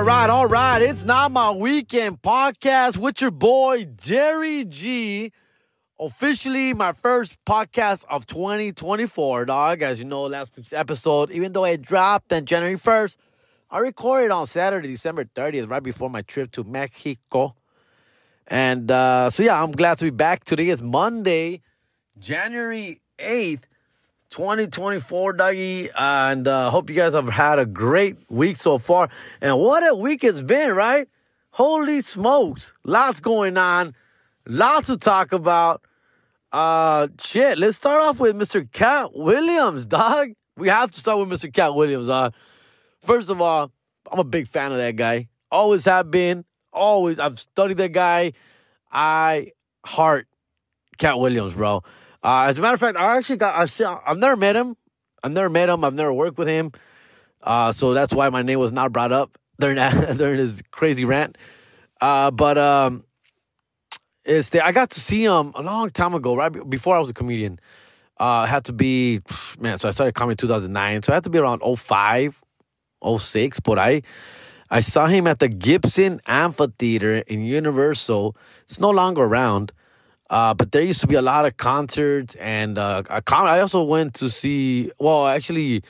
All right, all right. It's not my weekend podcast with your boy Jerry G. Officially, my first podcast of 2024, dog. As you know, last week's episode, even though it dropped on January 1st, I recorded on Saturday, December 30th, right before my trip to Mexico. And uh, so, yeah, I'm glad to be back. Today is Monday, January 8th. 2024, Dougie. And uh, hope you guys have had a great week so far. And what a week it's been, right? Holy smokes. Lots going on. Lots to talk about. Uh, shit, let's start off with Mr. Katt Williams, dog. We have to start with Mr. Katt Williams. Uh, first of all, I'm a big fan of that guy. Always have been. Always. I've studied that guy. I heart Katt Williams, bro. Uh, as a matter of fact, I actually got, I've, seen, I've never met him. I've never met him. I've never worked with him. Uh, so that's why my name was not brought up during that, during his crazy rant. Uh, but, um, it's the, I got to see him a long time ago, right before I was a comedian. Uh, had to be, man, so I started comedy in 2009. So I had to be around 05, 06. But I, I saw him at the Gibson Amphitheater in Universal. It's no longer around. Uh, but there used to be a lot of concerts and uh, I also went to see. Well, actually,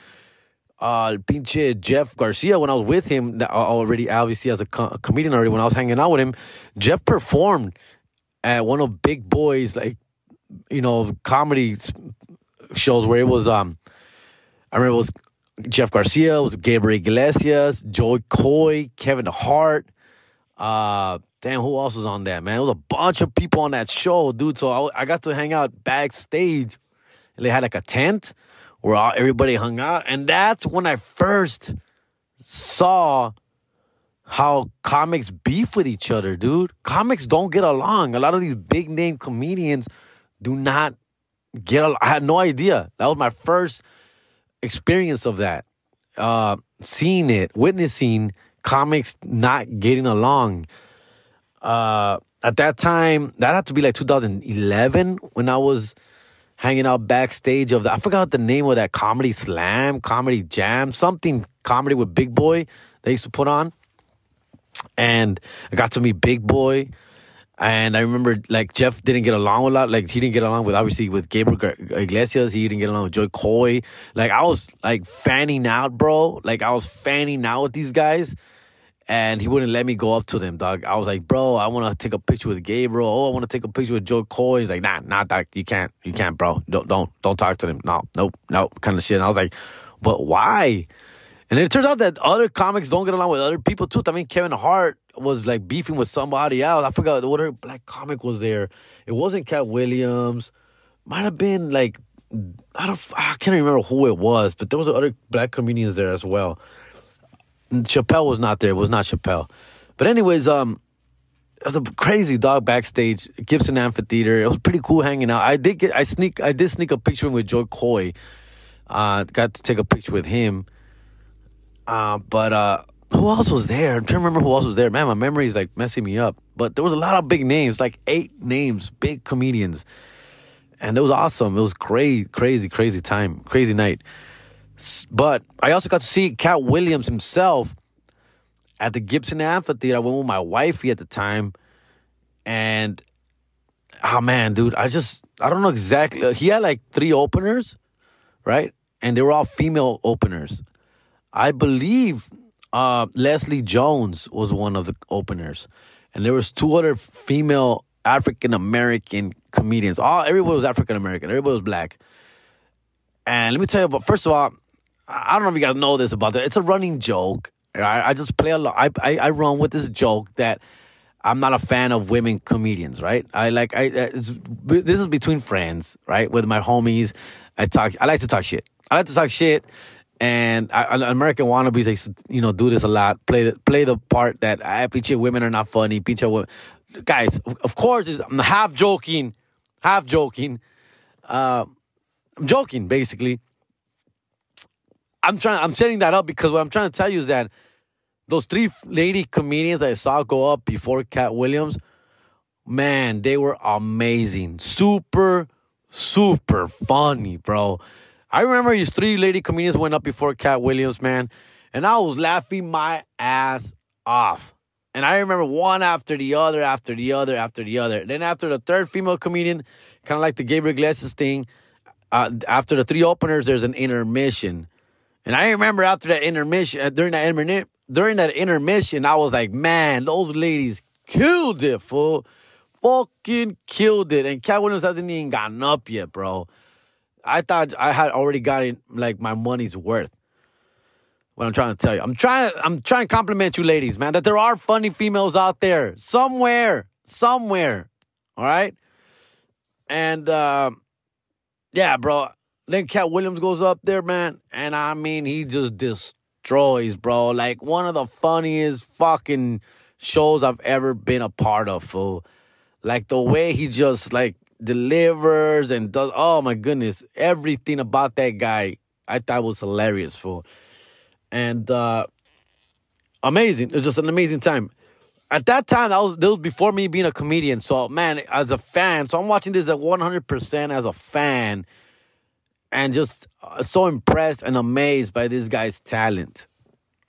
uh, pinche Jeff Garcia when I was with him already, obviously as a, a comedian already. When I was hanging out with him, Jeff performed at one of Big Boy's like you know comedy shows where it was. Um, I remember it was Jeff Garcia, it was Gabriel Iglesias, Jo Koy, Kevin Hart. Uh, damn, who else was on that, man? It was a bunch of people on that show, dude. So I, I got to hang out backstage. And they had like a tent where all, everybody hung out. And that's when I first saw how comics beef with each other, dude. Comics don't get along. A lot of these big name comedians do not get along. I had no idea. That was my first experience of that. Uh, seeing it, witnessing comics not getting along. Uh, at that time, that had to be like 2011 when I was hanging out backstage of the, I forgot the name of that comedy slam, comedy jam, something comedy with Big Boy they used to put on. And I got to meet Big Boy. And I remember like Jeff didn't get along a lot. Like he didn't get along with obviously with Gabriel Iglesias. He didn't get along with Jo Koy. Like I was like fanning out, bro. Like I was fanning out with these guys and he wouldn't let me go up to them, dog. I was like, bro, I want to take a picture with Gabriel. Oh, I want to take a picture with Jo Koy. He's like, nah, not that. You can't, you can't, bro. Don't, don't, don't talk to them. No, nope, nope, kind of shit. And I was like, but why? And it turns out that other comics don't get along with other people too. I mean, Kevin Hart was like beefing with somebody else. I forgot what other black comic was there. It wasn't Katt Williams. Might have been like I don't. I can't remember who it was, but there was other black comedians there as well. Chappelle was not there. It was not Chappelle. But anyways, um, it was a crazy dog backstage Gibson Amphitheater. It was pretty cool hanging out. I did get I sneak I did sneak a picture with Jo Koy. Uh, got to take a picture with him. Uh, but uh, who else was there? I'm trying to remember who else was there. Man, my memory is like messing me up. But there was a lot of big names, like eight names, big comedians, and it was awesome. It was crazy, crazy, crazy time, crazy night. But I also got to see Katt Williams himself at the Gibson Amphitheater. I went with my wifey at the time, and oh man, dude, I just I don't know exactly. He had like three openers, right? And they were all female openers. I believe uh, Leslie Jones was one of the openers, and there was two other female African American comedians. All everybody was African American. Everybody was black. And let me tell you, but first of all, I don't know if you guys know this about that. It's a running joke. I, I just play a lot. I, I, I run with this joke that I'm not a fan of women comedians, right? I like I this is between friends, right? With my homies, I talk. I like to talk shit. I like to talk shit, and I, American wannabes, they you know do this a lot. Play the play the part that I pinche women are not funny. Pinche women, guys. Of course, I'm half joking, half joking. Uh, I'm joking basically I'm trying. I'm setting that up because what I'm trying to tell you is that those three lady comedians I saw go up before Katt Williams, man, they were amazing. Super, super funny, bro. I remember these three lady comedians went up before Katt Williams, man, and I was laughing my ass off. And I remember one after the other, after the other, after the other. Then after the third female comedian, kind of like the Gabriel Iglesias thing, uh, after the three openers, there's an intermission. And I remember after that intermission, uh, during that intermission, during that intermission, I was like, man, those ladies killed it, fool. Fucking killed it. And Katt Williams hasn't even gotten up yet, bro. I thought I had already gotten like my money's worth. What I'm trying to tell you. I'm trying I'm trying to compliment you ladies, man, that there are funny females out there. Somewhere. Somewhere. All right? And uh, yeah, bro. Then Katt Williams goes up there, man, and I mean he just destroys, bro. Like one of the funniest fucking shows I've ever been a part of, fool. Like the way he just like delivers and does oh my goodness, everything about that guy I thought was hilarious, fool. And uh amazing. It was just an amazing time. At that time, that was, that was before me being a comedian. So, man, as a fan, so I'm watching this at 100% as a fan and just uh, so impressed and amazed by this guy's talent.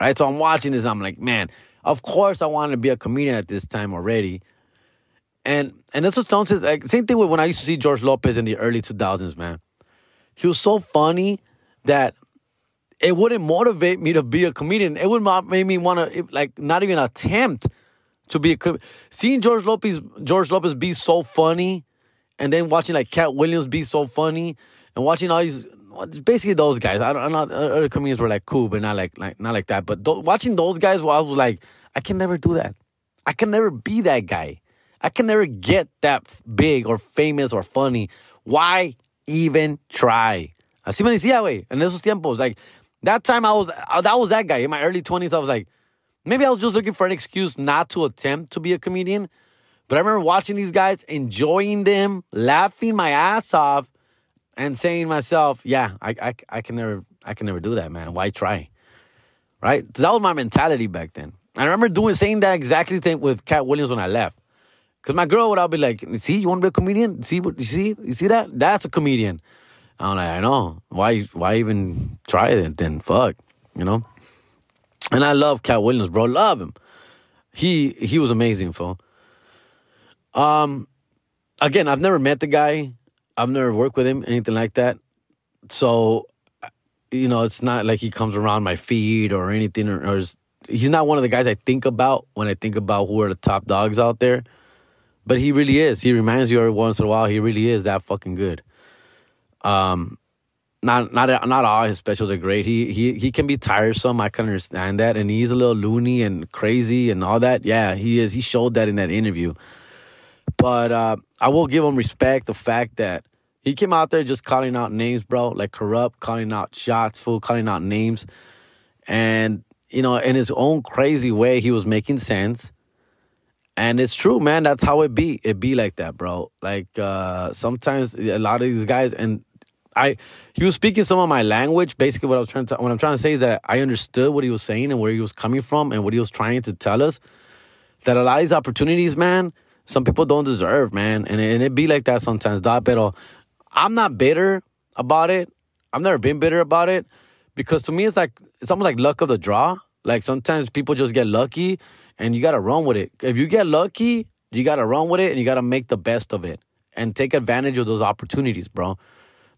Right? So I'm watching this, I'm like, man, of course I wanted to be a comedian at this time already. And and that's what says like same thing with when I used to see George Lopez in the early 2000s, man. He was so funny that it wouldn't motivate me to be a comedian. It would not make me want to like not even attempt to be a com- seeing George Lopez George Lopez be so funny, and then watching like Katt Williams be so funny, and watching all these basically those guys. I don't, not other comedians were like cool, but not like like not like that. But th- watching those guys, I was like, I can never do that. I can never be that guy. I can never get that big or famous or funny. Why even try? Así me decía, güey, en esos tiempos. Like, that time I was, that was that guy. In my early 20s, I was like, maybe I was just looking for an excuse not to attempt to be a comedian. But I remember watching these guys, enjoying them, laughing my ass off, and saying to myself, yeah, I, I, I can never, I can never do that, man. Why try? Right? So that was my mentality back then. I remember doing, saying that exactly thing with Katt Williams when I left. Cause my girl would all be like, "See, you want to be a comedian? See what you see? You see that? That's a comedian." I'm like, "I know. Why? Why even try it then? Fuck, you know." And I love Katt Williams, bro. Love him. He he was amazing, fool. Um, again, I've never met the guy. I've never worked with him, anything like that. So, you know, it's not like he comes around my feed or anything, or, or he's not one of the guys I think about when I think about who are the top dogs out there. But he really is. He reminds you every once in a while. He really is that fucking good. Um, not not not all his specials are great. He he he can be tiresome. I can understand that, and he's a little loony and crazy and all that. Yeah, he is. He showed that in that interview. But uh, I will give him respect. The fact that he came out there just calling out names, bro, like corrupt, calling out shots, full, calling out names, and you know, in his own crazy way, he was making sense. And it's true, man. That's how it be. It be like that, bro. Like uh sometimes a lot of these guys and I he was speaking some of my language. Basically, what I was trying to what I'm trying to say is that I understood what he was saying and where he was coming from and what he was trying to tell us. That a lot of these opportunities, man, some people don't deserve, man, and and it be like that sometimes, dog. But I'm not bitter about it. I've never been bitter about it because to me, it's like it's almost like luck of the draw. Like sometimes people just get lucky and you got to run with it. If you get lucky, you got to run with it and you got to make the best of it and take advantage of those opportunities, bro.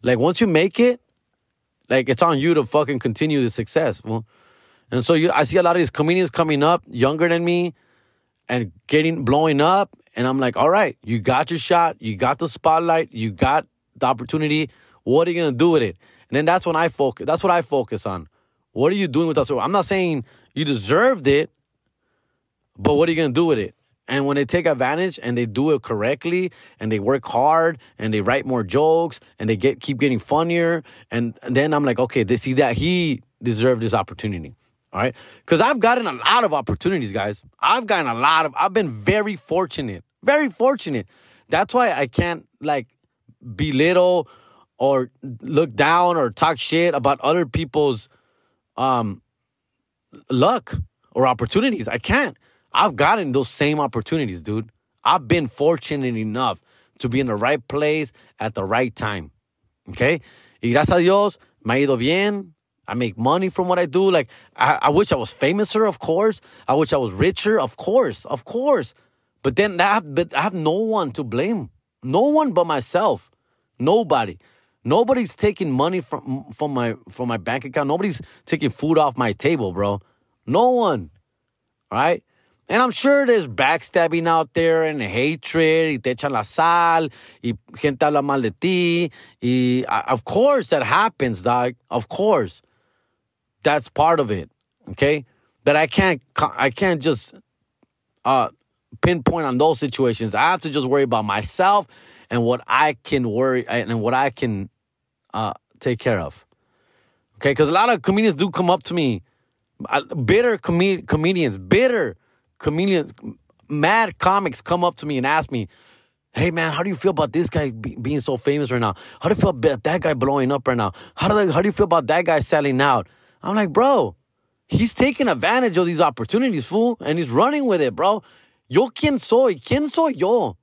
Like once you make it, like it's on you to fucking continue the success. Well, and so you, I see a lot of these comedians coming up younger than me and getting blowing up. And I'm like, all right, you got your shot, you got the spotlight, you got the opportunity. What are you gonna do with it? And then that's when I focus. That's what I focus on. What are you doing with that? So I'm not saying you deserved it. But what are you going to do with it? And when they take advantage and they do it correctly and they work hard and they write more jokes and they get keep getting funnier and, and then I'm like, okay, they see that he deserved this opportunity. All right. Cause I've gotten a lot of opportunities, guys. I've gotten a lot of I've been very fortunate. Very fortunate. That's why I can't like belittle or look down or talk shit about other people's um luck or opportunities. I can't. I've gotten those same opportunities, dude. I've been fortunate enough to be in the right place at the right time. Okay? Y gracias a Dios, me ha ido bien. I make money from what I do. Like, I, I wish I was famouser, of course. I wish I was richer, of course, of course. But then that, but I have no one to blame. No one but myself. Nobody. Nobody's taking money from from my from my bank account. Nobody's taking food off my table, bro. No one. Right? And I'm sure there's backstabbing out there and hatred, y te echan la sal, y gente habla mal de ti. Y of course that happens, dog. Of course. That's part of it. Okay? But I can't I can't just uh pinpoint on those situations. I have to just worry about myself and what I can worry and what I can uh, take care of. Okay, because a lot of comedians do come up to me, uh, bitter com- comedians, bitter comedians, mad comics come up to me and ask me, "Hey man, how do you feel about this guy be- being so famous right now? How do you feel about that guy blowing up right now? How do they, how do you feel about that guy selling out?" I'm like, bro, he's taking advantage of these opportunities, fool, and he's running with it, bro. Yo, quién soy? ¿Quién soy yo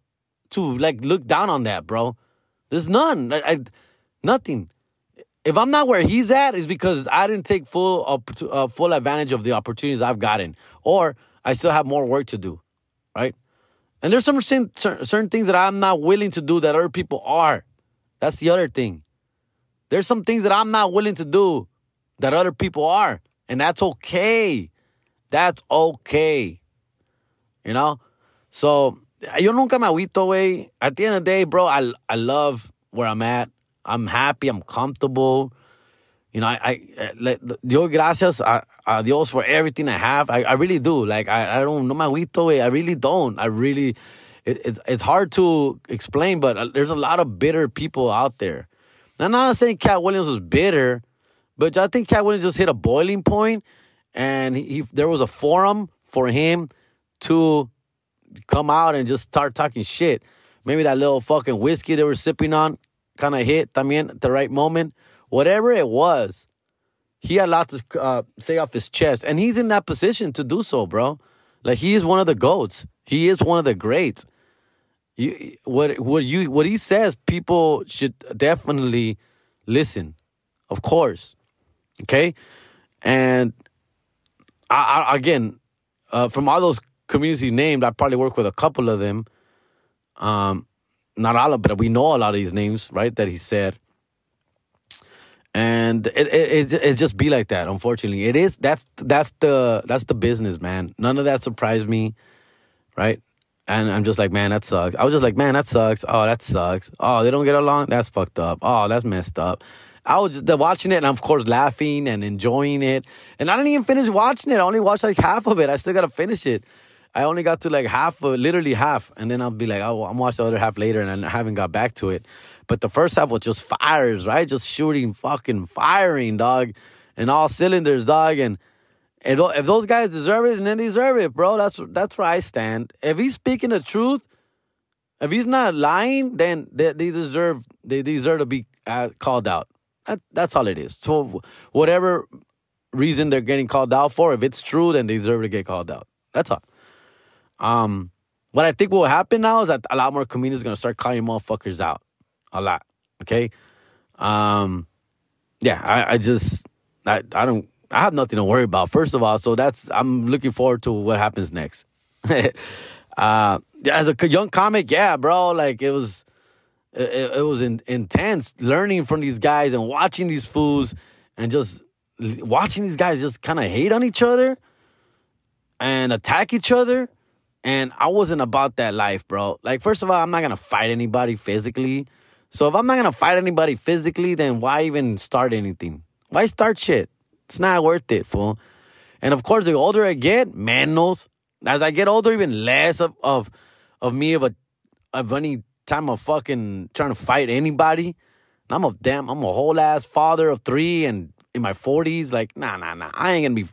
to like look down on that, bro? There's none. I, I nothing. If I'm not where he's at, is because I didn't take full uh, full advantage of the opportunities I've gotten, or I still have more work to do, right? And there's some certain, certain things that I'm not willing to do that other people are. That's the other thing. There's some things that I'm not willing to do that other people are, and that's okay. That's okay. You know? So, yo nunca me agüito, güey. At the end of the day, bro, I, I love where I'm at. I'm happy. I'm comfortable. You know, I, I let, Dios gracias a, a, Dios for everything I have. I, I really do. Like, I, I don't, no me agüito, güey. I really don't. I really, it, it's, it's hard to explain, but uh, there's a lot of bitter people out there. I'm not saying Katt Williams was bitter, but I think Katt Williams just hit a boiling point and he, he there was a forum for him to come out and just start talking shit. Maybe that little fucking whiskey they were sipping on kind of hit también at the right moment. Whatever it was, he had a lot to uh, say off his chest. And he's in that position to do so, bro. Like he is one of the goats. He is one of the greats. You, what what you what he says, people should definitely listen, of course. Okay, and I, I again, uh, from all those community named. I probably work with a couple of them. Um, not all of, but we know a lot of these names, right? That he said, and it it it, it just be like that. Unfortunately, it is. That's that's the that's the business, man. None of that surprised me, right? And I'm just like, man, that sucks. I was just like, man, that sucks. Oh, that sucks. Oh, they don't get along. That's fucked up. Oh, that's messed up. I was just watching it and I'm of course laughing and enjoying it. And I didn't even finish watching it. I only watched like half of it. I still gotta finish it. I only got to like half, literally half, and then I'll be like, oh, I'm watch the other half later, and I haven't got back to it. But the first half was just fires, right? Just shooting, fucking firing, dog, and all cylinders, dog. And if, if those guys deserve it, then they deserve it, bro. That's that's where I stand. If he's speaking the truth, if he's not lying, then they, they deserve they deserve to be uh, called out. That, that's all it is. So whatever reason they're getting called out for, if it's true, then they deserve to get called out. That's all. Um, what I think will happen now is that a lot more comedians are gonna start calling motherfuckers out. A lot. Okay. Um, yeah, I, I just I I don't I have nothing to worry about. First of all, so that's I'm looking forward to what happens next. uh, as a young comic, yeah, bro, like it was it, it was in, intense learning from these guys and watching these fools and just watching these guys just kind of hate on each other and attack each other and I wasn't about that life, bro. Like, first of all, I'm not gonna fight anybody physically. So if I'm not gonna fight anybody physically, then why even start anything? Why start shit? It's not worth it, fool. And of course, the older I get, man knows. As I get older, even less of of, of me of a of any time of fucking trying to fight anybody. I'm a damn, I'm a whole ass father of three and in my 40s. Like, nah, nah, nah. I ain't gonna be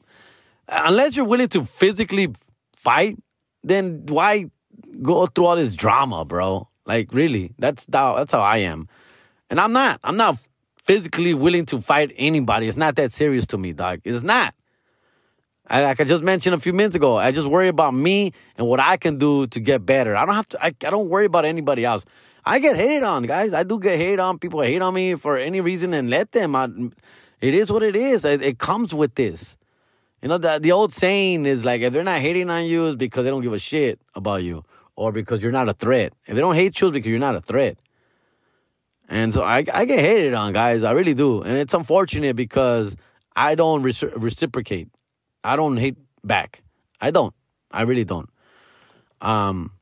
unless you're willing to physically fight then why go through all this drama, bro? Like really, that's how that's how I am, and I'm not. I'm not physically willing to fight anybody. It's not that serious to me, dog. It's not. I, like I just mentioned a few minutes ago, I just worry about me and what I can do to get better. I don't have to. I, I don't worry about anybody else. I get hated on, guys. I do get hated on. People hate on me for any reason, and let them. I, It is what it is. It, it comes with this. You know, the, the old saying is like, if they're not hating on you, it's because they don't give a shit about you or because you're not a threat. If they don't hate you, it's because you're not a threat. And so I, I get hated on, guys. I really do. And it's unfortunate because I don't reciprocate. I don't hate back. I don't. I really don't. Um,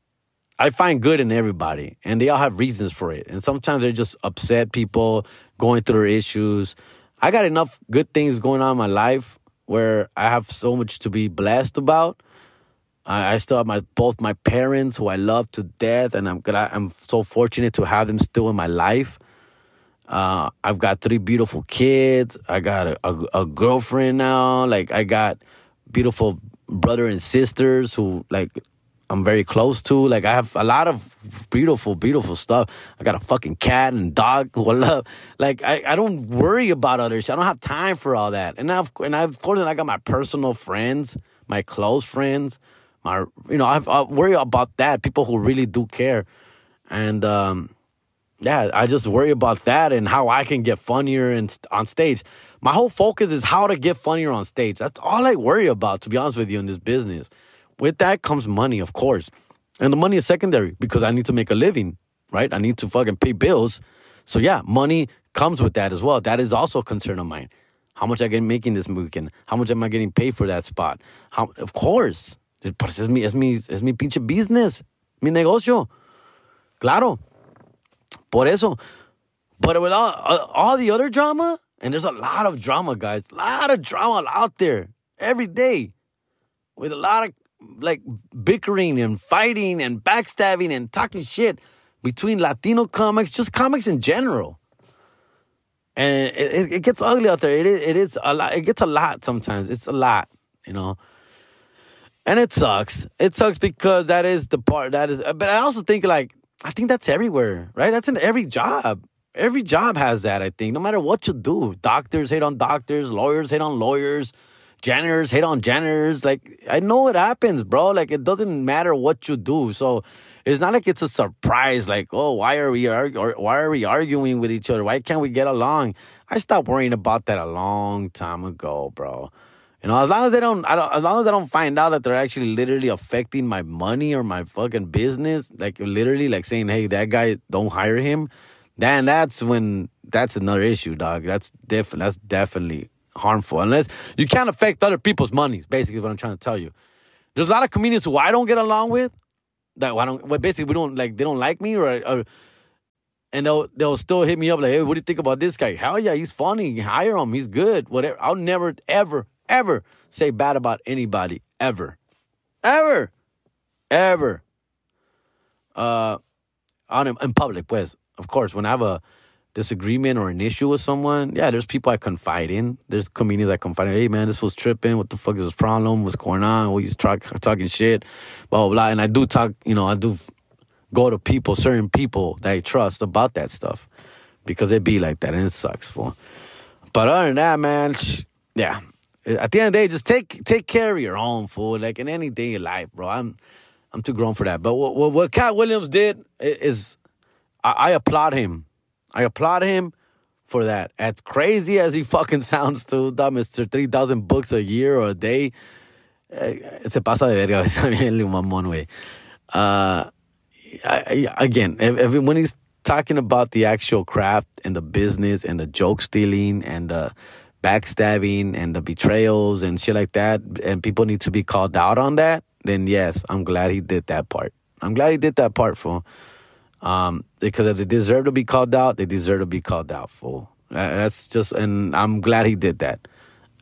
I find good in everybody, and they all have reasons for it. And sometimes they're just upset people going through their issues. I got enough good things going on in my life where I have so much to be blessed about. I, I still have my both my parents who I love to death, and I'm glad I'm so fortunate to have them still in my life. Uh, I've got three beautiful kids. I got a, a, a girlfriend now. Like I got beautiful brother and sisters who like I'm very close to. Like I have a lot of beautiful, beautiful stuff. I got a fucking cat and dog who I love. Like I, I don't worry about other shit. I don't have time for all that. And I've and I've of course I got my personal friends, my close friends, my you know I've, I worry about that. People who really do care, and um, yeah, I just worry about that and how I can get funnier and on stage. My whole focus is how to get funnier on stage. That's all I worry about, to be honest with you, in this business. With that comes money, of course. And the money is secondary because I need to make a living, right? I need to fucking pay bills. So yeah, money comes with that as well. That is also a concern of mine. How much I get making this weekend? How much am I getting paid for that spot? How, of course. Pues es mi, es mi, es mi pinche business, mi negocio. Claro. Por eso. But with all, uh, all the other drama, and there's a lot of drama, guys, a lot of drama out there every day with a lot of like bickering and fighting and backstabbing and talking shit between Latino comics, just comics in general. And it, it, gets ugly out there. It it is a lot. It gets a lot sometimes. It's a lot, you know. And it sucks. It sucks because that is the part that is. But I also think like I think that's everywhere, right? That's in every job. Every job has that. I think no matter what you do, doctors hate on doctors, lawyers hate on lawyers janitors hate on janitors. Like, I know it happens, bro. Like, it doesn't matter what you do. So, it's not like it's a surprise. Like, oh, why are we argue- why are we arguing with each other? Why can't we get along? I stopped worrying about that a long time ago, bro. You know, as long as they don't, I don't, as long as I don't find out that they're actually literally affecting my money or my fucking business, like literally, like saying, "Hey, that guy, don't hire him," then that's when that's another issue, dog. That's different. That's definitely harmful unless you can't affect other people's monies. Basically, what I'm trying to tell you. There's a lot of comedians who I don't get along with. That I don't. Well, basically, we don't like. They don't like me, or, or and they'll they'll still hit me up like, "Hey, what do you think about this guy? Hell yeah, he's funny. Hire him. He's good. Whatever. I'll never, ever, ever say bad about anybody ever, ever, ever. Uh, on in public, pues. Of course, when I have a disagreement or an issue with someone, yeah, there's people I confide in. There's comedians I confide in. Hey, man, this was tripping. What the fuck is this problem? What's going on? Well, he's talk, talking shit, blah, blah, blah. And I do talk, you know, I do go to people, certain people that I trust about that stuff because it be like that and it sucks for. But other than that, man, yeah. At the end of the day, just take take care of your own food, like in any day of life, bro. I'm I'm too grown for that. But what what, what Katt Williams did is, I, I applaud him I applaud him for that. As crazy as he fucking sounds to that Mr. 3,000 books a year or a day, eh, se pasa de verga también mamón, güey. Uh, again, when he's talking about the actual craft and the business and the joke stealing and the backstabbing and the betrayals and shit like that, and people need to be called out on that, then yes, I'm glad he did that part. I'm glad he did that part, for. Um, because if they deserve to be called out, they deserve to be called out. Fool. That's just, and I'm glad he did that.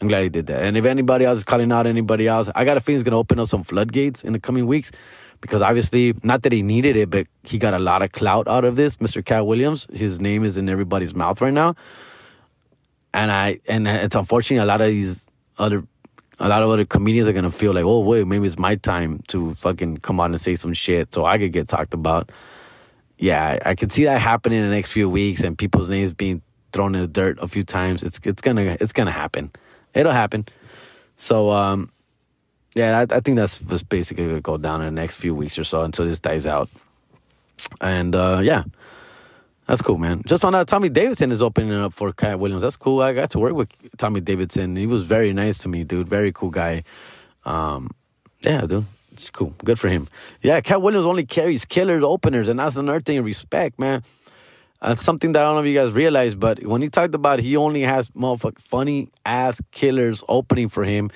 I'm glad he did that. And if anybody else is calling out anybody else, I got a feeling he's gonna open up some floodgates in the coming weeks because obviously, not that he needed it, but he got a lot of clout out of this. Mr. Katt Williams, his name is in everybody's mouth right now, and I and it's unfortunate a lot of these other. A lot of other comedians are gonna feel like, oh wait, maybe it's my time to fucking come out and say some shit so I could get talked about yeah, I, I can see that happening in the next few weeks and people's names being thrown in the dirt a few times. It's it's gonna it's gonna happen. It'll happen. So um, yeah, I, I think that's what's basically gonna go down in the next few weeks or so until this dies out. And uh, yeah, That's cool, man. Just found out Tommy Davidson is opening up for Katt Williams. That's cool. I got to work with Tommy Davidson. He was very nice to me, dude. Very cool guy. Um, yeah, dude. It's cool. Good for him. Yeah, Katt Williams only carries killers openers, and that's another thing. Respect, man. That's something that I don't know if you guys realize, but when he talked about he only has motherfucking funny ass killers opening for him.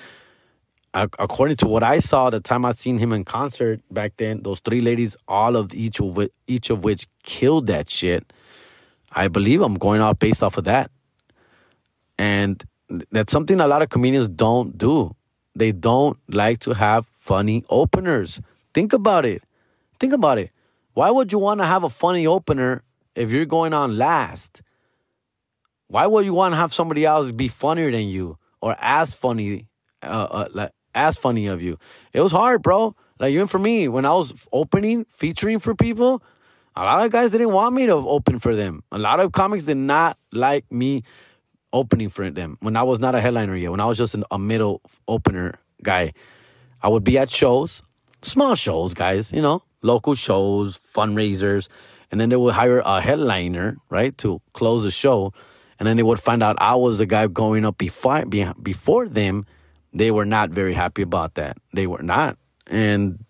According to what I saw, the time I seen him in concert back then, those three ladies, all of each of which, each of which killed that shit. I believe I'm going off based off of that, and that's something a lot of comedians don't do. They don't like to have funny openers. Think about it. Think about it. Why would you want to have a funny opener if you're going on last, why would you want to have somebody else be funnier than you or as funny, uh, uh, like as funny of you? It was hard, bro. Like even for me, when I was opening, featuring for people, a lot of guys didn't want me to open for them. A lot of comics did not like me opening for them when I was not a headliner yet. When I was just an, a middle opener guy, I would be at shows, small shows, guys. You know, local shows, fundraisers and then they would hire a headliner, right, to close the show, and then they would find out I was the guy going up before before them. They were not very happy about that. They were not, and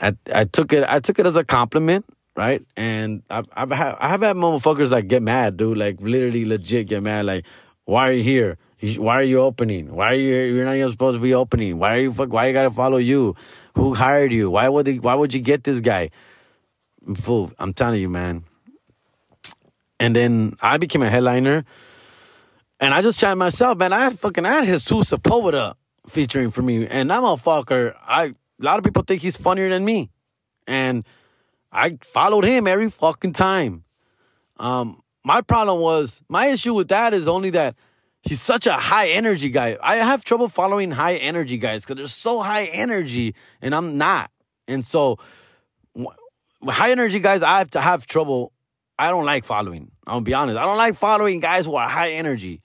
I I took it I took it as a compliment, right? And I've I've had, I have had motherfuckers like get mad, dude, like literally legit get mad, like why are you here? Why are you opening? Why are you? You're not even supposed to be opening. Why are you? Fuck, Why you gotta follow you? Who hired you? Why would they, Why would you get this guy? fool, I'm telling you, man. And then I became a headliner. And I just chatted myself, man. I had fucking I had Jesus Sepulveda featuring for me. And that motherfucker, I a lot of people think he's funnier than me. And I followed him every fucking time. Um, my problem was my issue with that is only that he's such a high energy guy. I have trouble following high energy guys because they're so high energy and I'm not. And so high energy guys, I have to have trouble. I don't like following. I'll be honest. I don't like following guys who are high energy.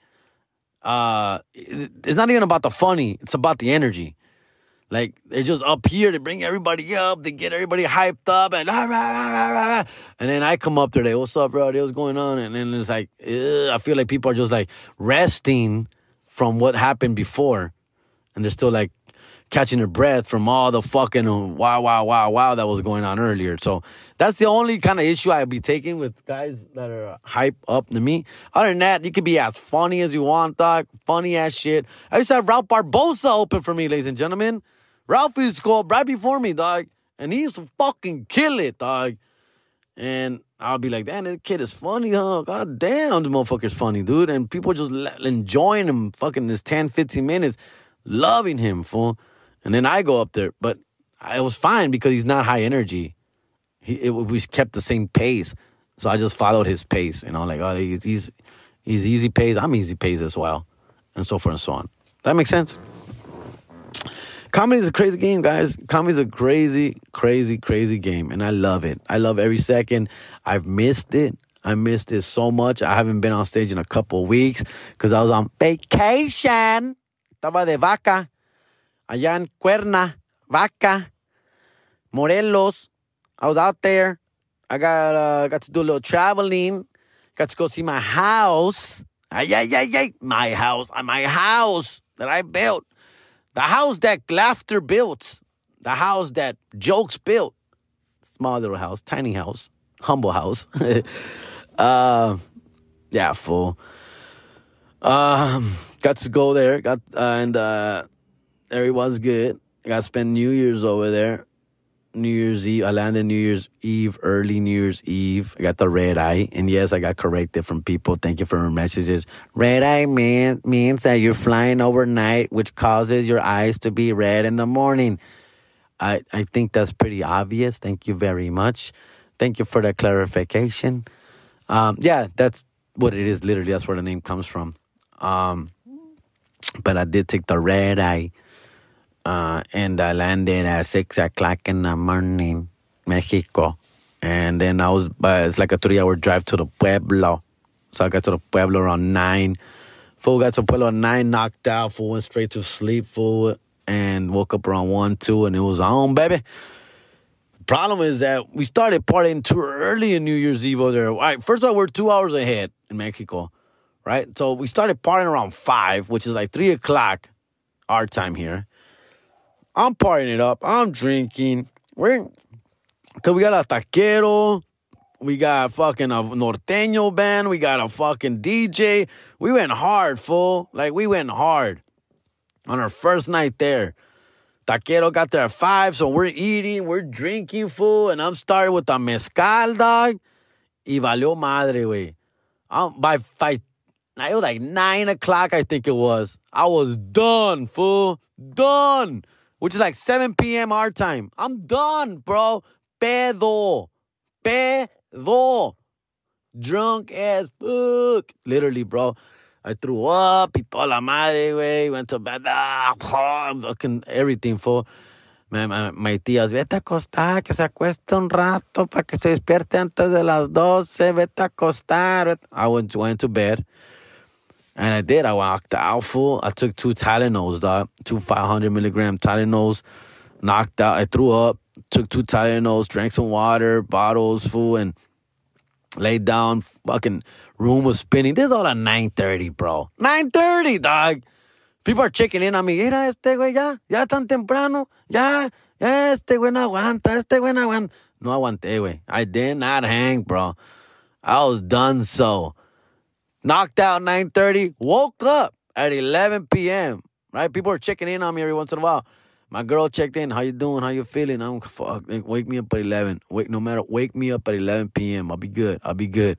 Uh, it's not even about the funny. It's about the energy. Like they're just up here to bring everybody up, they get everybody hyped up, and ah, and then I come up there, like, "What's up, bro? What's going on?" And then it's like, I feel like people are just like resting from what happened before, and they're still like catching their breath from all the fucking uh, wow, wow, wow, wow that was going on earlier. So that's the only kind of issue I'd be taking with guys that are hype up to me. Other than that, you could be as funny as you want, dog. Funny ass shit. I used to have Ralph Barbosa open for me, ladies and gentlemen. Ralph used to right before me, dog. And he used to fucking kill it, dog. And I'll be like, damn, this kid is funny, huh? God damn, the motherfucker's funny, dude. And people just enjoying him fucking this 10, 15 minutes, loving him, fool. And then I go up there, but it was fine because he's not high energy. He it, we kept the same pace, so I just followed his pace. You know, like oh, he's he's, he's easy pace. I'm easy pace as well, and so forth and so on. That makes sense. Comedy is a crazy game, guys. Comedy is a crazy, crazy, crazy game, and I love it. I love every second. I've missed it. I missed it so much. I haven't been on stage in a couple weeks because I was on vacation. Estaba de vaca allá en Cuerna, Vaca, Morelos. I was out there. I got uh, got to do a little traveling. Got to go see my house. Ay, ay, ay, ay. My house. My house that I built. The house that Laughter built. The house that Jokes built. Small little house, tiny house, humble house. uh, yeah, full. Um, got to go there. Got uh, and uh, everyone's good. Got to spend New Year's over there. New Year's Eve. I landed New Year's Eve, early New Year's Eve. I got the red eye. And yes, I got corrected from people. Thank you for your messages. Red eye man, means that you're flying overnight, which causes your eyes to be red in the morning. I, I think that's pretty obvious. Thank you very much. Thank you for the clarification. Um, yeah, that's what it is. Literally, that's where the name comes from. Um, but I did take the red eye uh, and I landed at six o'clock in the morning, Mexico. And then I was, uh, it's like a three hour drive to the Pueblo. So I got to the Pueblo around nine. Fool got to Pueblo nine, knocked out, fool went straight to sleep, fool, and woke up around one, two, and it was on, baby. Problem is that we started partying too early in New Year's Eve over there. All right, first of all, we're two hours ahead in Mexico, right? So we started partying around five, which is like three o'clock our time here. I'm partying it up. I'm drinking. We're cause we got a taquero. We got fucking a norteño band. We got a fucking DJ. We went hard, fool. Like we went hard on our first night there. Taquero got there at five, so we're eating, we're drinking, fool, and I'm starting with a mezcal, dog. Y valió madre, güey. Um, by five, it was like nine o'clock, I think it was. I was done, fool. Done. Which is like 7 p.m. our time. I'm done, bro. Pedo. Pedo. Drunk as fuck. Literally, bro. I threw up y toda la madre, güey. Went to bed. Ah, fucking everything, for My, my, my tías, vete a acostar, que se acueste un rato para que se despierte antes de las 12. Vete a acostar. I went, went to bed. And I did. I walked out full. I took two Tylenols, dog. Two 500 milligram Tylenols. Knocked out. I threw up. Took two Tylenols. Drank some water, bottles, full, and laid down. Fucking room was spinning. This is all at 9.30, bro. 9.30, dog. People are checking in on me. Mira, este güey ya, ya tan temprano. Ya, ya, este güey no aguanta. Este güey no aguanta. No aguanté, güey. I did not hang, bro. I was done so. Knocked out 9.30. Woke up at 11 p.m. Right? People are checking in on me every once in a while. My girl checked in. How you doing? How you feeling? I'm fuck. Wake me up at 11. Wake no matter. Wake me up at 11 p.m. I'll be good. I'll be good.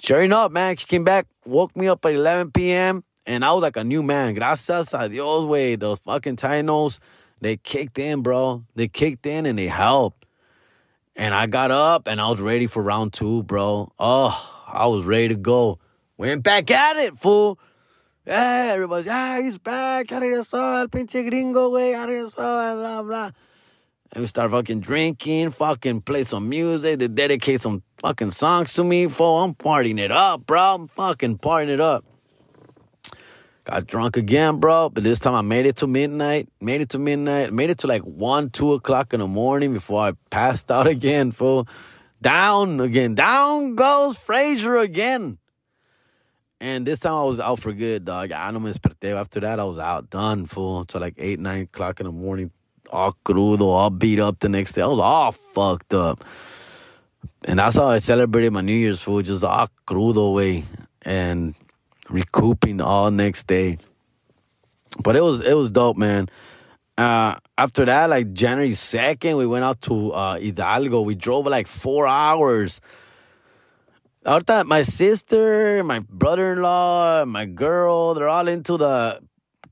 Sure enough, man, she came back, woke me up at 11 p.m., and I was like a new man. Gracias a Dios, way. Those fucking Tylenols, they kicked in, bro. They kicked in and they helped. And I got up and I was ready for round two, bro. Oh, I was ready to go. Went back at it, fool. Yeah, everybody's, yeah, he's back. Regresó el pinche gringo, güey. Regresó, blah, blah. And we start fucking drinking, fucking play some music, they dedicate some fucking songs to me, fool. I'm partying it up, bro. I'm fucking partying it up. Got drunk again, bro. But this time I made it to midnight. Made it to midnight. Made it to like 1, 2 o'clock in the morning before I passed out again, fool. Down again. Down goes Frazier again. And this time I was out for good, dog. I no me desperté. After that, I was out, done, fool. Till like 8, 9 o'clock in the morning. All crudo, all beat up the next day. I was all fucked up. And that's how I celebrated my New Year's food, just all crudo way and recouping all next day. But it was it was dope, man. Uh, after that, like January second, we went out to uh, Hidalgo. We drove like four hours. Ahorita, my sister, my brother-in-law, my girl, they're all into the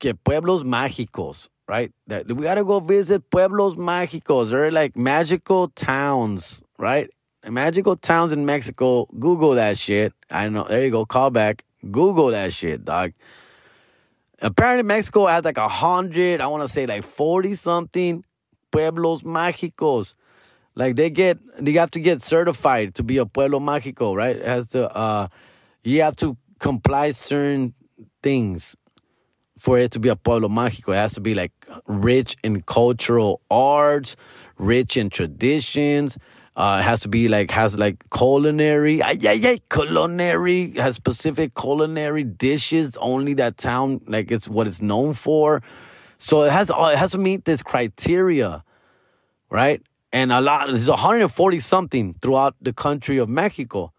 que pueblos mágicos, right? That we gotta go visit pueblos mágicos. They're like magical towns, right? Magical towns in Mexico. Google that shit. I don't know. There you go. Call back. Google that shit, dog. Apparently, Mexico has like a hundred. I want to say like forty something pueblos mágicos. Like they get, they have to get certified to be a pueblo mágico, right? It has to, uh, you have to comply certain things for it to be a pueblo mágico. It has to be like rich in cultural arts, rich in traditions. Uh, it has to be like has like culinary, yeah, yeah, culinary has specific culinary dishes. Only that town, like it's what it's known for. So it has it has to meet this criteria, right? And a lot, there's 140 something throughout the country of Mexico.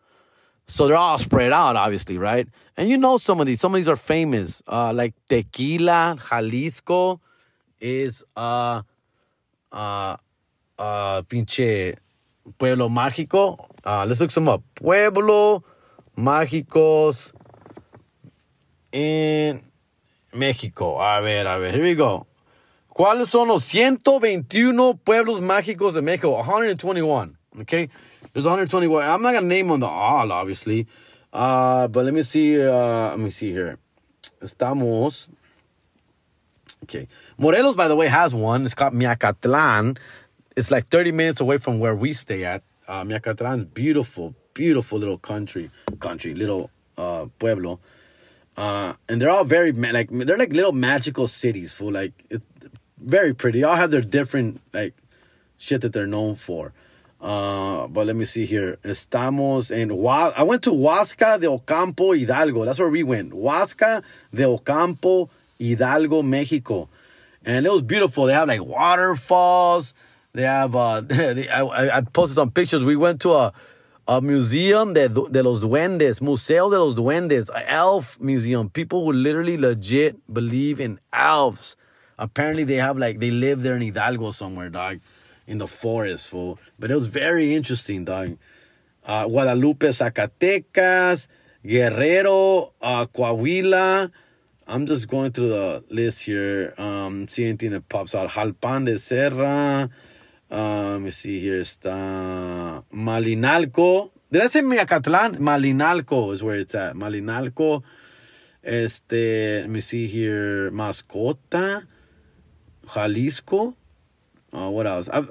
So they're all spread out, obviously, right? And you know some of these. Some of these are famous. Uh, like Tequila, Jalisco is uh uh uh pinche Pueblo Mágico. Uh, let's look some up. Pueblo Mágicos in México. A ver, a ver. Here we go. ¿Cuáles son los 121 pueblos mágicos de México? 121. Okay? There's 121. I'm not going to name them all, obviously. Uh, but let me see. Uh, let me see here. Estamos. Okay. Morelos, by the way, has one. It's called Miacatlan. It's like 30 minutes away from where we stay at. Uh, Miacatlan's beautiful, beautiful little country, country, little uh, pueblo. Uh, and they're all very like they're like little magical cities. For like it's very pretty. All have their different like shit that they're known for. Uh, but let me see here. Estamos en Hua- I went to Huasca de Ocampo, Hidalgo. That's where we went. Huasca de Ocampo, Hidalgo, Mexico. And it was beautiful. They have like waterfalls. They have, uh, they, I, I posted some pictures. We went to a, a museum de, de los duendes, Museo de los Duendes, elf museum. People who literally legit believe in elves. Apparently, they have like, they live there in Hidalgo somewhere, dog in the forest, fool. But it was very interesting, dog. Uh, Guadalupe, Zacatecas, Guerrero, uh, Coahuila. I'm just going through the list here. Um, see anything that pops out. Jalpan de Serra. Uh, let me see here. Está Malinalco. Did I say Miacatlan? Malinalco is where it's at. Malinalco. Este, let me see here. Mascota. Jalisco. Uh, what else? Uh,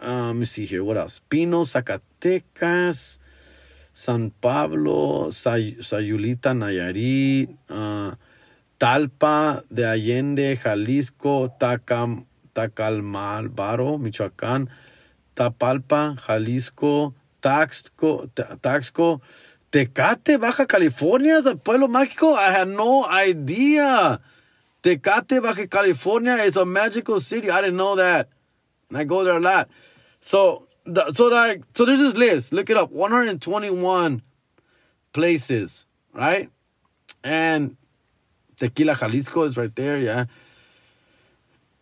let me see here. What else? Pino, Zacatecas, San Pablo, Say- Sayulita, Nayarit, uh, Talpa de Allende, Jalisco, Tacam, Tacalmalbaro, Michoacán, Tapalpa, Jalisco, Taxco, Ta- Taxco, Tecate, Baja California, pueblo mágico. I had no idea. Tecate, Baja California is a magical city. I didn't know that and I go there a lot. So, the, so like, so there's this list. Look it up. 121 places, right? And Tequila Jalisco is right there, yeah.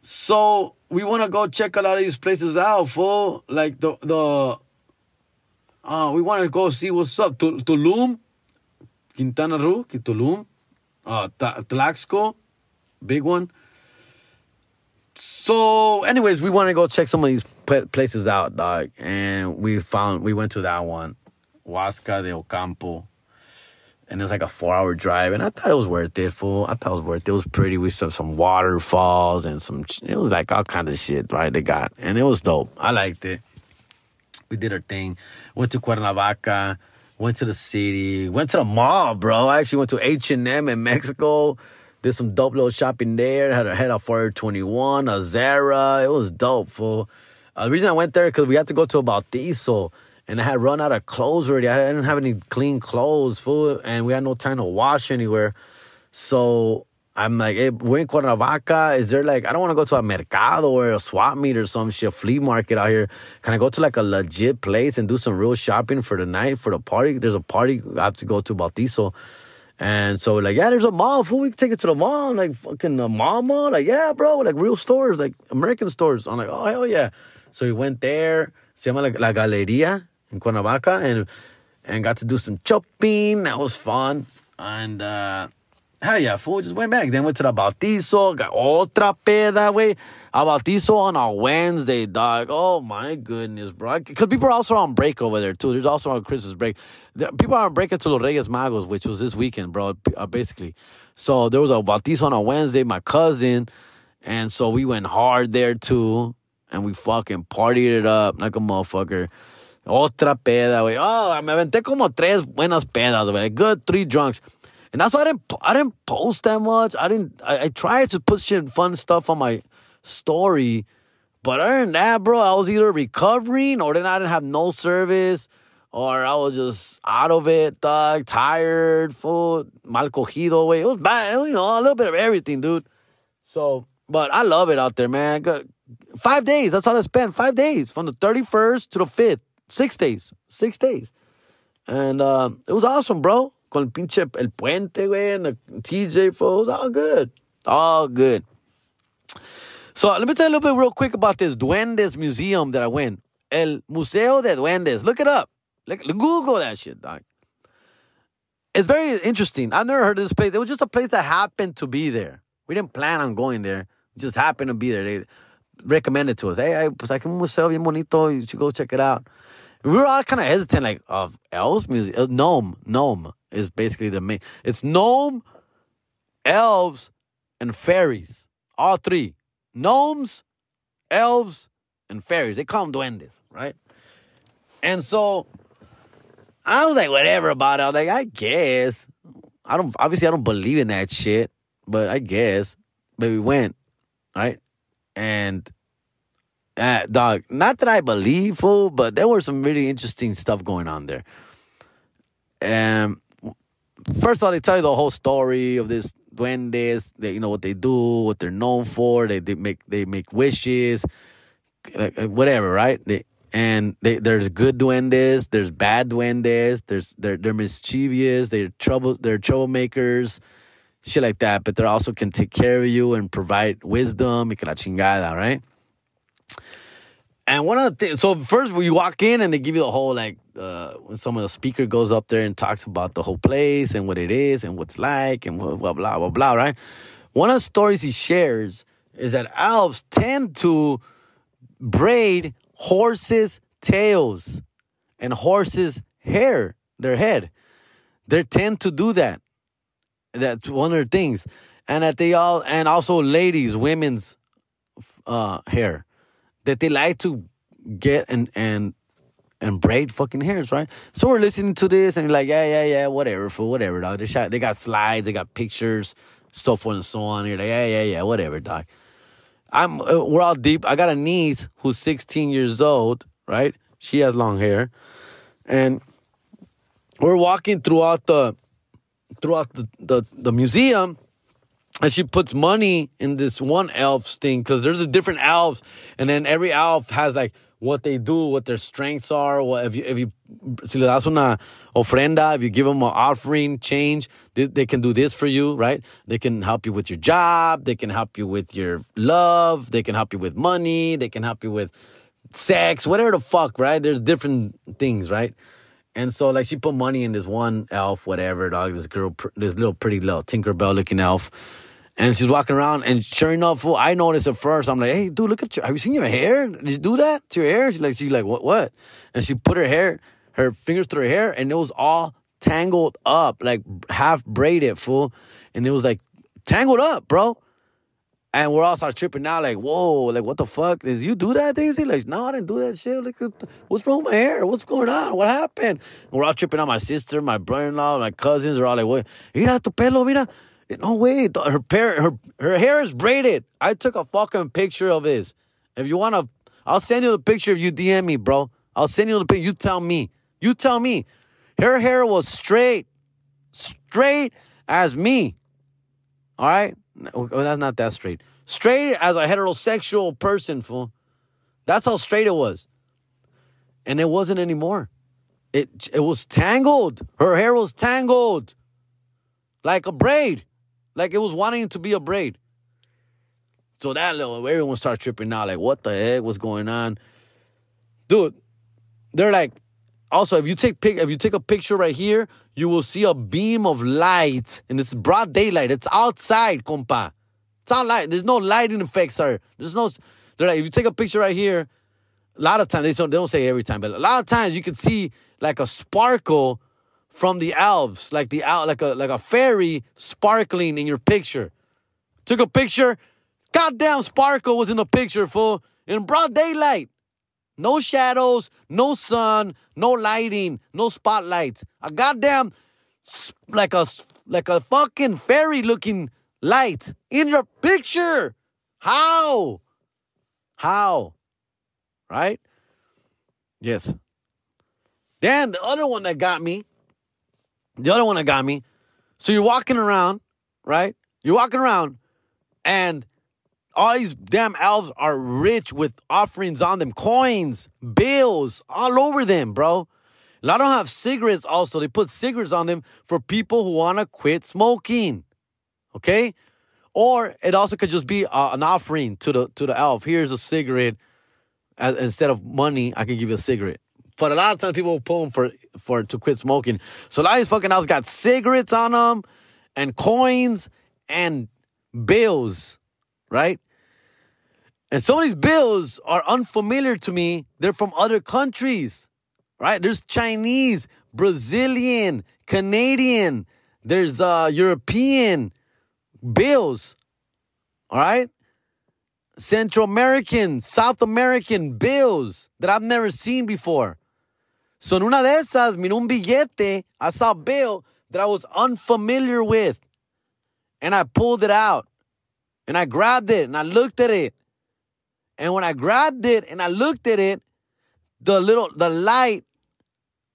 So we want to go check a lot of these places out, fool. Like the the, uh, we want to go see what's up. Tulum, Quintana Roo, Tulum, uh, Tlaxco, big one. So, anyways, we want to go check some of these places out, dog. And we found, we went to that one, Huasca de Ocampo. And it was like a four hour drive. And I thought it was worth it, fool. I thought it was worth it. It was pretty. We saw some waterfalls and some, it was like all kinds of shit, right? They got. And it was dope. I liked it. We did our thing. Went to Cuernavaca. Went to the city. Went to the mall, bro. I actually went to H&M in Mexico. Did some dope little shopping there. Had a head of Forever 21, a Zara. It was dope, fool. Uh, the reason I went there because we had to go to a Bautizo. And I had run out of clothes already. I didn't have any clean clothes, fool. And we had no time to wash anywhere. So I'm like, hey, we're in Cuernavaca. Is there like, I don't want to go to a mercado or a swap meet or some shit, flea market out here. Can I go to like a legit place and do some real shopping for the night, for the party? There's a party I have to go to Bautizo. And so like, yeah, there's a mall. Fool, we can take it to the mall. I'm like, fucking a mall mall? Like, yeah, bro. Like real stores, like American stores. I'm like, oh, hell yeah. So we went there. Se llama La, La Galeria in Cuernavaca. And, and got to do some shopping. That was fun. And, uh, Hell yeah, fool. Just went back. Then went to the Bautizo. Got otra peda, way. A Bautizo on a Wednesday, dog. Oh my goodness, bro. Because people are also on break over there, too. There's also on Christmas break. People are on break until Los Reyes Magos, which was this weekend, bro, uh, basically. So there was a Bautizo on a Wednesday, my cousin. And so we went hard there, too. And we fucking partied it up like a motherfucker. Otra peda, güey. Oh, me aventé como tres buenas pedas. Good three drunks. And that's why I didn't I didn't post that much. I didn't I, I tried to put shit fun stuff on my story. But other than that, bro, I was either recovering or then I didn't have no service or I was just out of it, dog, tired, full, mal cogido, way. It was bad, you know, a little bit of everything, dude. So, but I love it out there, man. Five days, that's all I spent. Five days from the 31st to the 5th. Six days. Six days. And uh, it was awesome, bro. Con el pinche el puente, güey, and the TJ fool. It was all good. All good. So let me tell you a little bit real quick about this Duendes Museum that I went. El Museo de Duendes. Look it up. Look, Google that shit, dog. It's very interesting. I've never heard of this place. It was just a place that happened to be there. We didn't plan on going there. It just happened to be there. They recommended to us. Hey, hey pues aquí un museo bonito. You should go check it out. We were all kind of hesitant, like, of elves music. uh, Gnome. Gnome is basically the main. It's gnome, elves, and fairies. All three. Gnomes, elves, and fairies. They call them duendes, right? And so I was like, whatever about it. I was like, I guess. I don't obviously I don't believe in that shit, but I guess. But we went, right? And Uh, dog, not that I believe, fool, but there was some really interesting stuff going on there. And first of all, they tell you the whole story of this duendes. They, you know what they do, what they're known for. They they make they make wishes, whatever, right? They, and they, there's good duendes, there's bad duendes, there's they're they're mischievous, they're trouble, they're troublemakers, shit like that. But they also can take care of you and provide wisdom, y que la chingada, right? And one of the things, so first you walk in and they give you the whole like, uh, when some of the speaker goes up there and talks about the whole place and what it is and what's like and blah blah blah blah blah, right? One of the stories he shares is that elves tend to braid horses' tails and horses' hair, their head. They tend to do that. That's one of the things, and that they all and also ladies, women's uh, hair that they like to get and and and braid fucking hairs, right? So we're listening to this and you're like, yeah, yeah, yeah, whatever, for whatever, dog. They shot, they got slides, they got pictures, so forth and so on. You're like, yeah, yeah, yeah, whatever, dog. I'm uh, we're all deep. I got a niece who's 16 years old, right? She has long hair, and we're walking throughout the throughout the the, the museum, and she puts money in this one elf's thing because there's a different elves, and then every elf has like what they do, what their strengths are. What if you if you si le das una ofrenda, if you give them an offering, change, they, they can do this for you, right? They can help you with your job. They can help you with your love. They can help you with money. They can help you with sex, whatever the fuck, right? There's different things, right? And so, like, she put money in this one elf, whatever, dog, this girl, this little pretty little Tinkerbell looking elf. And she's walking around, and sure enough, fool, I noticed at first. I'm like, "Hey, dude, look at you. Have you seen your hair? Did you do that to your hair?" She's like, "She's like, what? What?" And she put her hair, her fingers through her hair, and it was all tangled up, like half braided, fool. And it was like tangled up, bro. And we're all start tripping out, like, "Whoa, like what the fuck? Did you do that, Daisy?" Like, no, I didn't do that shit. Like, what's wrong with my hair? What's going on? What happened? And we're all tripping out. My sister, my brother-in-law, my cousins are all like, "What? Mira tu pelo, mira." No way. Her parent, her her hair is braided. I took a fucking picture of his. If you wanna, I'll send you the picture if you DM me, bro. I'll send you the picture. You tell me. You tell me. Her hair was straight, straight as me. All right. Well, that's not that straight. Straight as a heterosexual person, fool. That's how straight it was. And it wasn't anymore. It it was tangled. Her hair was tangled. Like a braid. Like it was wanting to be a braid. So that little everyone starts tripping out, like, what the heck? What's going on? Dude, they're like, also, if you take pic, if you take a picture right here, you will see a beam of light, and it's broad daylight. It's outside, compa. It's not light. There's no lighting effects, sir. There's no. They're like, if you take a picture right here, a lot of times they don't they don't say every time, but a lot of times you can see like a sparkle from the elves, like the like a like a fairy sparkling in your picture. Took a picture, goddamn sparkle was in the picture, fool, in broad daylight. No shadows, no sun, no lighting, no spotlights. A goddamn like a like a fucking fairy looking light in your picture. How? How? Right? Yes. Then the other one that got me the other one that got me. So you're walking around, right? You're walking around, and all these damn elves are rich with offerings on them, coins, bills, all over them, bro. A lot of them have cigarettes also. They put cigarettes on them for people who want to quit smoking. Okay? Or it also could just be uh, an offering to the to the elf. Here's a cigarette. As, instead of money, I can give you a cigarette. But a lot of times people will pull them for for to quit smoking. So a lot of these fucking elves got cigarettes on them and coins and bills, right? And some of these bills are unfamiliar to me. They're from other countries, right? There's Chinese, Brazilian, Canadian, there's uh, European bills, all right? Central American, South American bills that I've never seen before. So en una de esas, miré un billete, I saw a bill that I was unfamiliar with. And I pulled it out. And I grabbed it and I looked at it. And when I grabbed it and I looked at it, the little the light,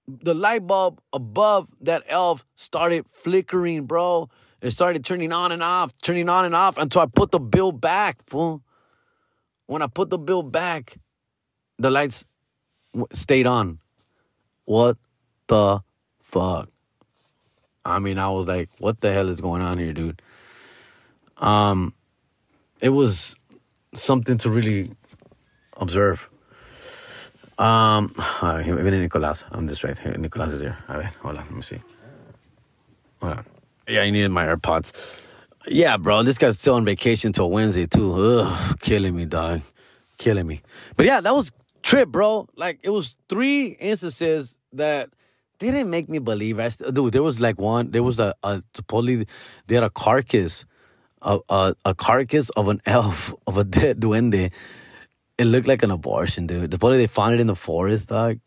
the light bulb above that elf started flickering, bro. It started turning on and off, turning on and off until I put the bill back, fool. When I put the bill back, the lights stayed on. What the fuck? I mean, I was like, what the hell is going on here, dude? Um, it was something to really observe. Um, viene Nicolas. I'm just right here. Nicolas is here. A ver, hold on. Let me see. Hold on. Yeah, I needed my AirPods. Yeah, bro. This guy's still on vacation till Wednesday too. Ugh, killing me, dog. Killing me. But yeah, that was trip, bro. Like it was three instances that they didn't make me believe. I dude, there was like one. There was a, a supposedly they had a carcass, a, a a carcass of an elf of a dead duende. It looked like an abortion, dude. The Supposedly they found it in the forest, dog,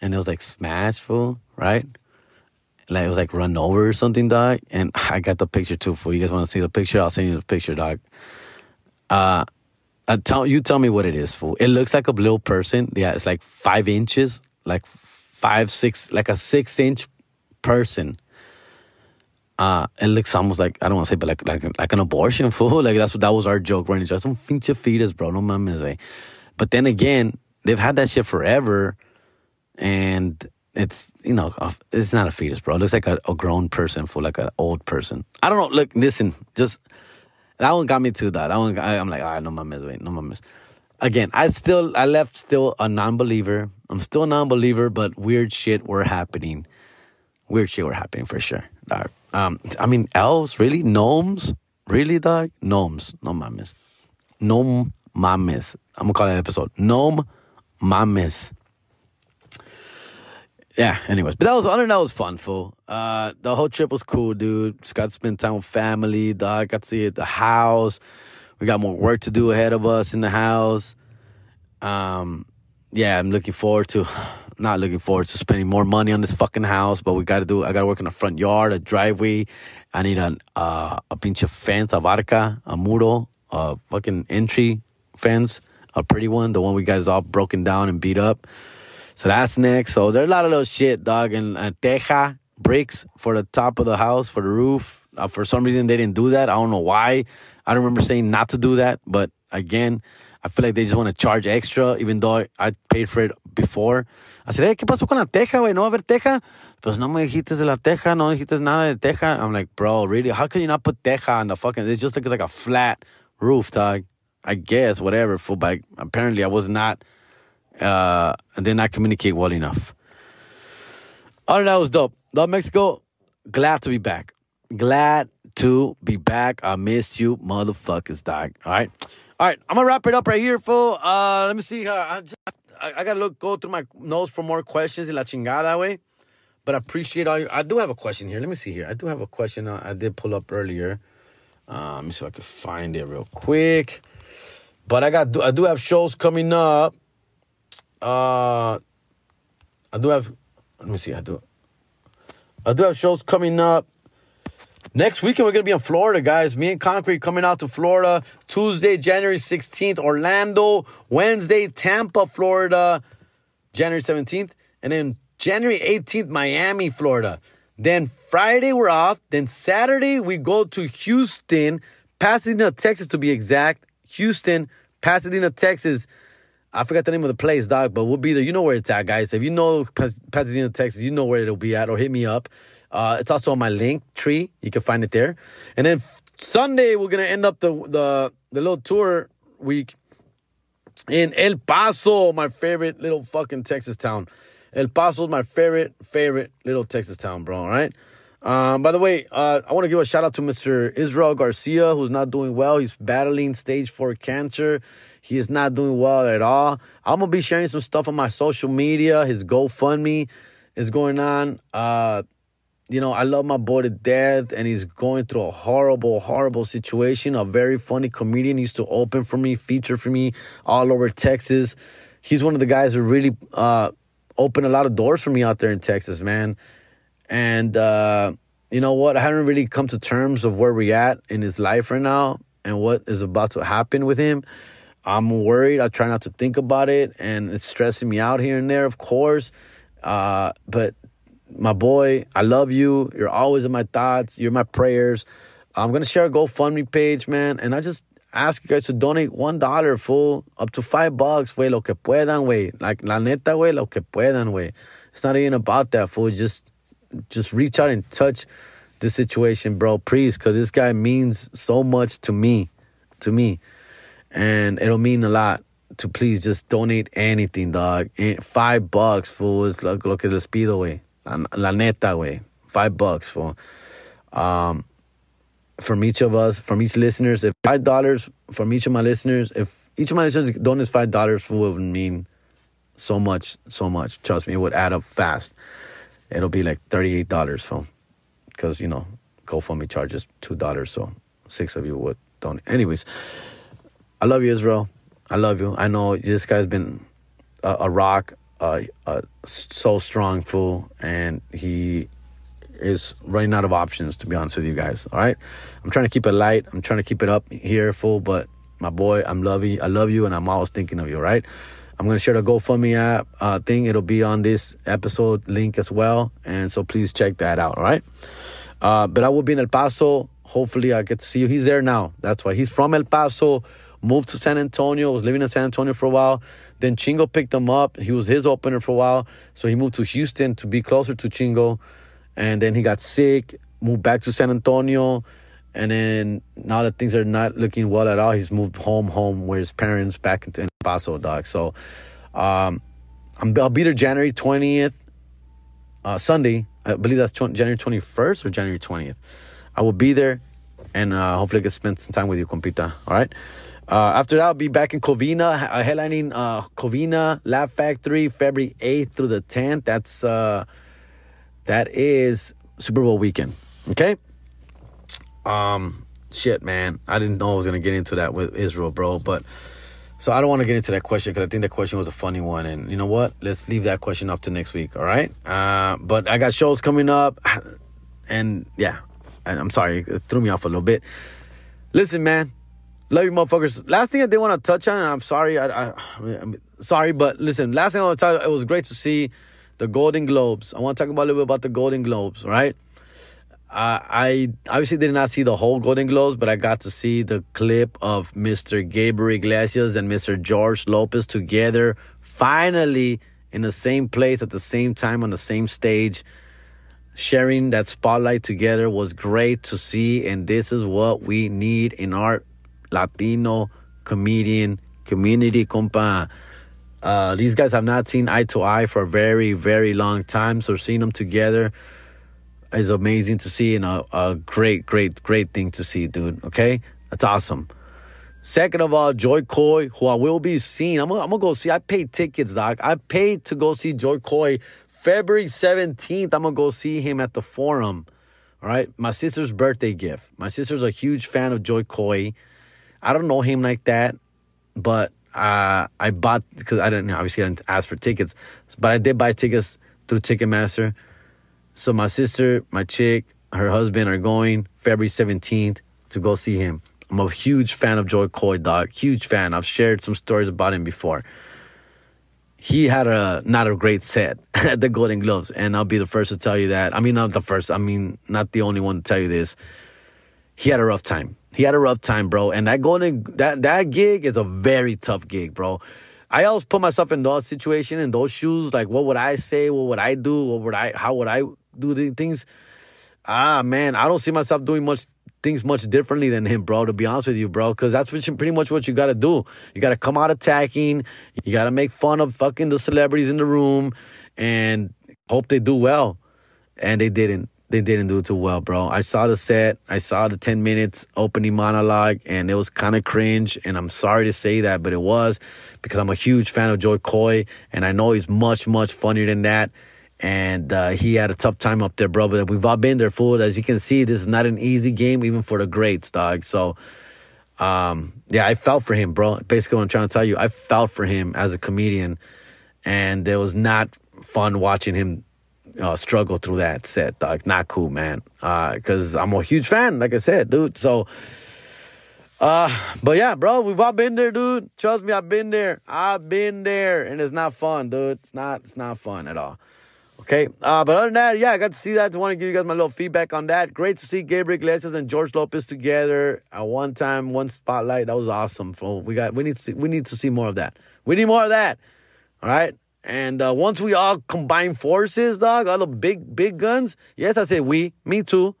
and it was like smashed, full, right? Like it was like run over or something, dog. And I got the picture too. For you guys want to see the picture, I'll send you the picture, dog. Uh, I tell you, tell me what it is, fool. It looks like a little person. Yeah, it's like five inches, like five, six, like a six inch person. Uh, it looks almost like I don't want to say, but like like like an abortion fool. Like that's what that was our joke, right? Just some pinche fetus, bro. No mames, way. But then again, they've had that shit forever, and it's you know it's not a fetus, bro. It looks like a, a grown person for like an old person. I don't know. Look, listen, just that one got me to that. That one, I, am like, all right, no mames, wait, no mames. Again, I still, I left still a non-believer. I'm still a non-believer, but weird shit were happening. Weird shit were happening for sure. Dog. Um, I mean, elves, really? Gnomes? Really, dog? Gnomes. No mames. Gnome mames. I'm gonna call that episode. Gnome mames yeah, anyways, but that was other than that was fun, fool. Uh, the whole trip was cool, dude. Just got to spend time with family, dog. Got to see the house. We got more work to do ahead of us in the house. Um, yeah, I'm looking forward to, not looking forward to spending more money on this fucking house, but we got to do. I got to work in the front yard, a driveway. I need a uh, a pinche fence, a varca, a muro, a fucking entry fence, a pretty one. The one we got is all broken down and beat up. So that's next. So there's a lot of little shit, dog. And uh, teja bricks for the top of the house, for the roof. Uh, for some reason, they didn't do that. I don't know why. I don't remember saying not to do that. But again, I feel like they just want to charge extra, even though I paid for it before. I said, hey, ¿qué pasó con la teja, güey? ¿No va a haber teja? Pues no me dijiste de la teja, no dijiste nada de teja. I'm like, bro, really? How can you not put teja on the fucking... It just looks like a flat roof, dog. I guess, whatever. But apparently I was not uh, and did not communicate well enough. Other that was dope. Love Mexico. Glad to be back. Glad to be back. I missed you, motherfuckers, dog. All right. All right. I'm going to wrap it up right here, fool. Uh, let me see. Uh, I, I, I got to look, go through my notes for more questions. In la chingada way. But I appreciate all you. I do have a question here. Let me see here. I do have a question uh, I did pull up earlier. Uh, let me see if I can find it real quick. But I got I do have shows coming up uh, I do have. Let me see. I do. I do have shows coming up. Next weekend, we're going to be in Florida, guys. Me and Concrete coming out to Florida. Tuesday, January 16th, Orlando. Wednesday, Tampa, Florida. January 17th. And then January 18th, Miami, Florida. Then Friday, we're off. Then Saturday, we go to Houston, Pasadena, Texas, to be exact. Houston, Pasadena, Texas. I forgot the name of the place, dog, but we'll be there. You know where it's at, guys. If you know Pasadena, Texas, you know where it'll be at, or hit me up. Uh, it's also on my link tree. You can find it there. And then Sunday, we're gonna end up the the the little tour week in El Paso, my favorite little fucking Texas town. El Paso is my favorite favorite little Texas town, bro. All right. Um, by the way, uh, I want to give a shout out to Mr. Israel Garcia, who's not doing well. He's battling stage four cancer. He is not doing well at all. I'm gonna be sharing some stuff on my social media. His GoFundMe is going on. Uh, you know, I love my boy to death, and he's going through a horrible, horrible situation. A very funny comedian used to open for me, feature for me all over Texas. He's one of the guys who really uh, opened a lot of doors for me out there in Texas, man. And uh, you know what? I haven't really come to terms of where we're at in his life right now and what is about to happen with him. I'm worried. I try not to think about it, and it's stressing me out here and there, of course. Uh, but my boy, I love you. You're always in my thoughts. You're my prayers. I'm gonna share a GoFundMe page, man, and I just ask you guys to donate one dollar, full up to five bucks, way lo que puedan, way. Like la neta, way, lo que puedan, way. It's not even about that, fool. Just, just reach out and touch the situation, bro, please, because this guy means so much to me, to me, and it'll mean a lot to please just donate anything, dog. Five bucks, for like lo que les pido, way. La neta, way. Five bucks, for. Um, from each of us, from each listeners, if five dollars from each of my listeners, if each of my listeners donate five dollars, it would mean so much, so much. Trust me, it would add up fast. It'll be like thirty-eight dollars, phone, because you know GoFundMe charges two dollars, so six of you would donate. Anyways, I love you, Israel. I love you. I know this guy's been a, a rock, uh, so strong, fool, and he is running out of options, to be honest with you guys. All right. I'm trying to keep it light. I'm trying to keep it up here fool. but my boy, I'm loving I love you and I'm always thinking of you, right? I'm gonna share the GoFundMe app uh, thing. It'll be on this episode link as well. And so please check that out, all right? Uh, but I will be in El Paso. Hopefully I get to see you. He's there now. That's why. He's from El Paso, moved to San Antonio, was living in San Antonio for a while. Then Chingo picked him up. He was his opener for a while. So he moved to Houston to be closer to Chingo and then he got sick, moved back to San Antonio, and then now that things are not looking well at all, he's moved home, home where his parents back into El Paso, dog. So, um, i will be there January twentieth, uh, Sunday. I believe that's January twenty first or January twentieth. I will be there, and uh, hopefully I can spend some time with you, compita. All right. Uh, after that, I'll be back in Covina, uh, headlining uh, Covina Laugh Factory, February 8th through the 10th. That's uh, that is Super Bowl weekend. Okay. Um, shit, man. I didn't know I was gonna get into that with Israel, bro. But so I don't want to get into that question because I think that question was a funny one. And you know what? Let's leave that question up to next week. All right. Uh, but I got shows coming up, and yeah, and I'm sorry, it threw me off a little bit. Listen, man. Love you, motherfuckers. Last thing I did want to touch on, and I'm sorry, I, I'm sorry, but listen. Last thing I want to tell you, it was great to see the Golden Globes. I want to talk about a little bit about the Golden Globes, right? Uh, I obviously did not see the whole Golden Globes, but I got to see the clip of Mr. Gabriel Iglesias and Mr. George Lopez together, finally in the same place at the same time on the same stage. Sharing that spotlight together was great to see, and this is what we need in our Latino comedian community, compa. Uh, these guys have not seen eye to eye for a very, very long time. So seeing them together is amazing to see and a, a great, great, great thing to see, dude. Okay? That's awesome. Second of all, Jo Koy, who I will be seeing. I'm, I'm gonna go see. I paid tickets, doc. I paid to go see Jo Koy. February 17th, I'm gonna go see him at the forum. All right. My sister's birthday gift. My sister's a huge fan of Jo Koy. I don't know him like that, but uh, I bought because I didn't obviously I didn't ask for tickets, but I did buy tickets through Ticketmaster. So my sister, my chick, her husband are going February seventeenth to go see him. I'm a huge fan of Jo Koy, dog. Huge fan. I've shared some stories about him before. He had a not a great set at the Golden Globes, and I'll be the first to tell you that. I mean, not the first. I mean, not the only one to tell you this. He had a rough time he had a rough time, bro. And that going that that gig is a very tough gig, bro. I always put myself in those situation in those shoes. Like, what would I say? What would I do? What would I? How would I do the things? Ah, man, I don't see myself doing much things much differently than him, bro. To be honest with you, bro, because that's pretty much what you got to do. You got to come out attacking. You got to make fun of fucking the celebrities in the room, and hope they do well. And they didn't they didn't do too well, bro. I saw the set, I saw the 10 minutes opening monologue, and it was kind of cringe. And I'm sorry to say that, but it was because I'm a huge fan of Jo Koy, and I know he's much, much funnier than that. And uh, he had a tough time up there, bro. But we've all been there, fool. As you can see, this is not an easy game, even for the greats, dog. So, um, yeah, I felt for him, bro. Basically, what I'm trying to tell you, I felt for him as a comedian, and it was not fun watching him uh, struggle through that set, dog. Not cool, man. Because uh, I'm a huge fan, like I said, dude. So Uh, but yeah, bro, we've all been there, dude. Trust me, I've been there. I've been there, and it's not fun, dude. It's not. It's not fun at all. Okay. Uh, but other than that, yeah, I got to see that. Just want to give you guys my little feedback on that. Great to see Gabriel Iglesias and George Lopez together at one time, one spotlight. That was awesome. So we got we need to see, we need to see more of that. We need more of that. All right. And uh, once we all combine forces, dog, all the big big guns. Yes, I say we. Me too.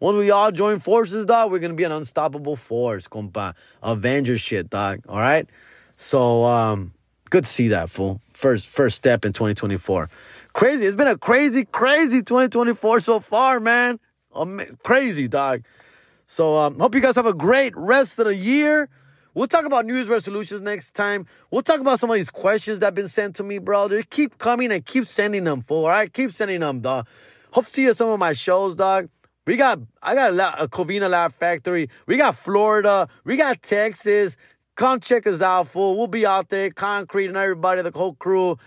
Once we all join forces, dog, we're gonna be an unstoppable force, compa. Avengers shit, dog. All right. So um, good to see that fool. First first step in 2024 crazy. It's been a crazy, crazy 2024 so far, man. Um, crazy, dog. So um, hope you guys have a great rest of the year. We'll talk about New Year's resolutions next time. We'll talk about some of these questions that have been sent to me, bro. They keep coming and keep sending them, fool. All right, keep sending them, dog. Hope to see you at some of my shows, dog. We got, I got a, a Covina Laugh Factory. We got Florida. We got Texas. Come check us out, fool. We'll be out there, Concrete and everybody, the whole crew.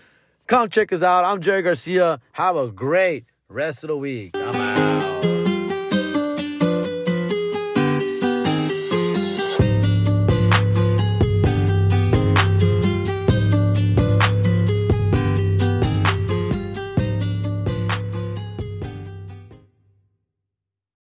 Come check us out. I'm Jerry Garcia. Have a great rest of the week. I'm out.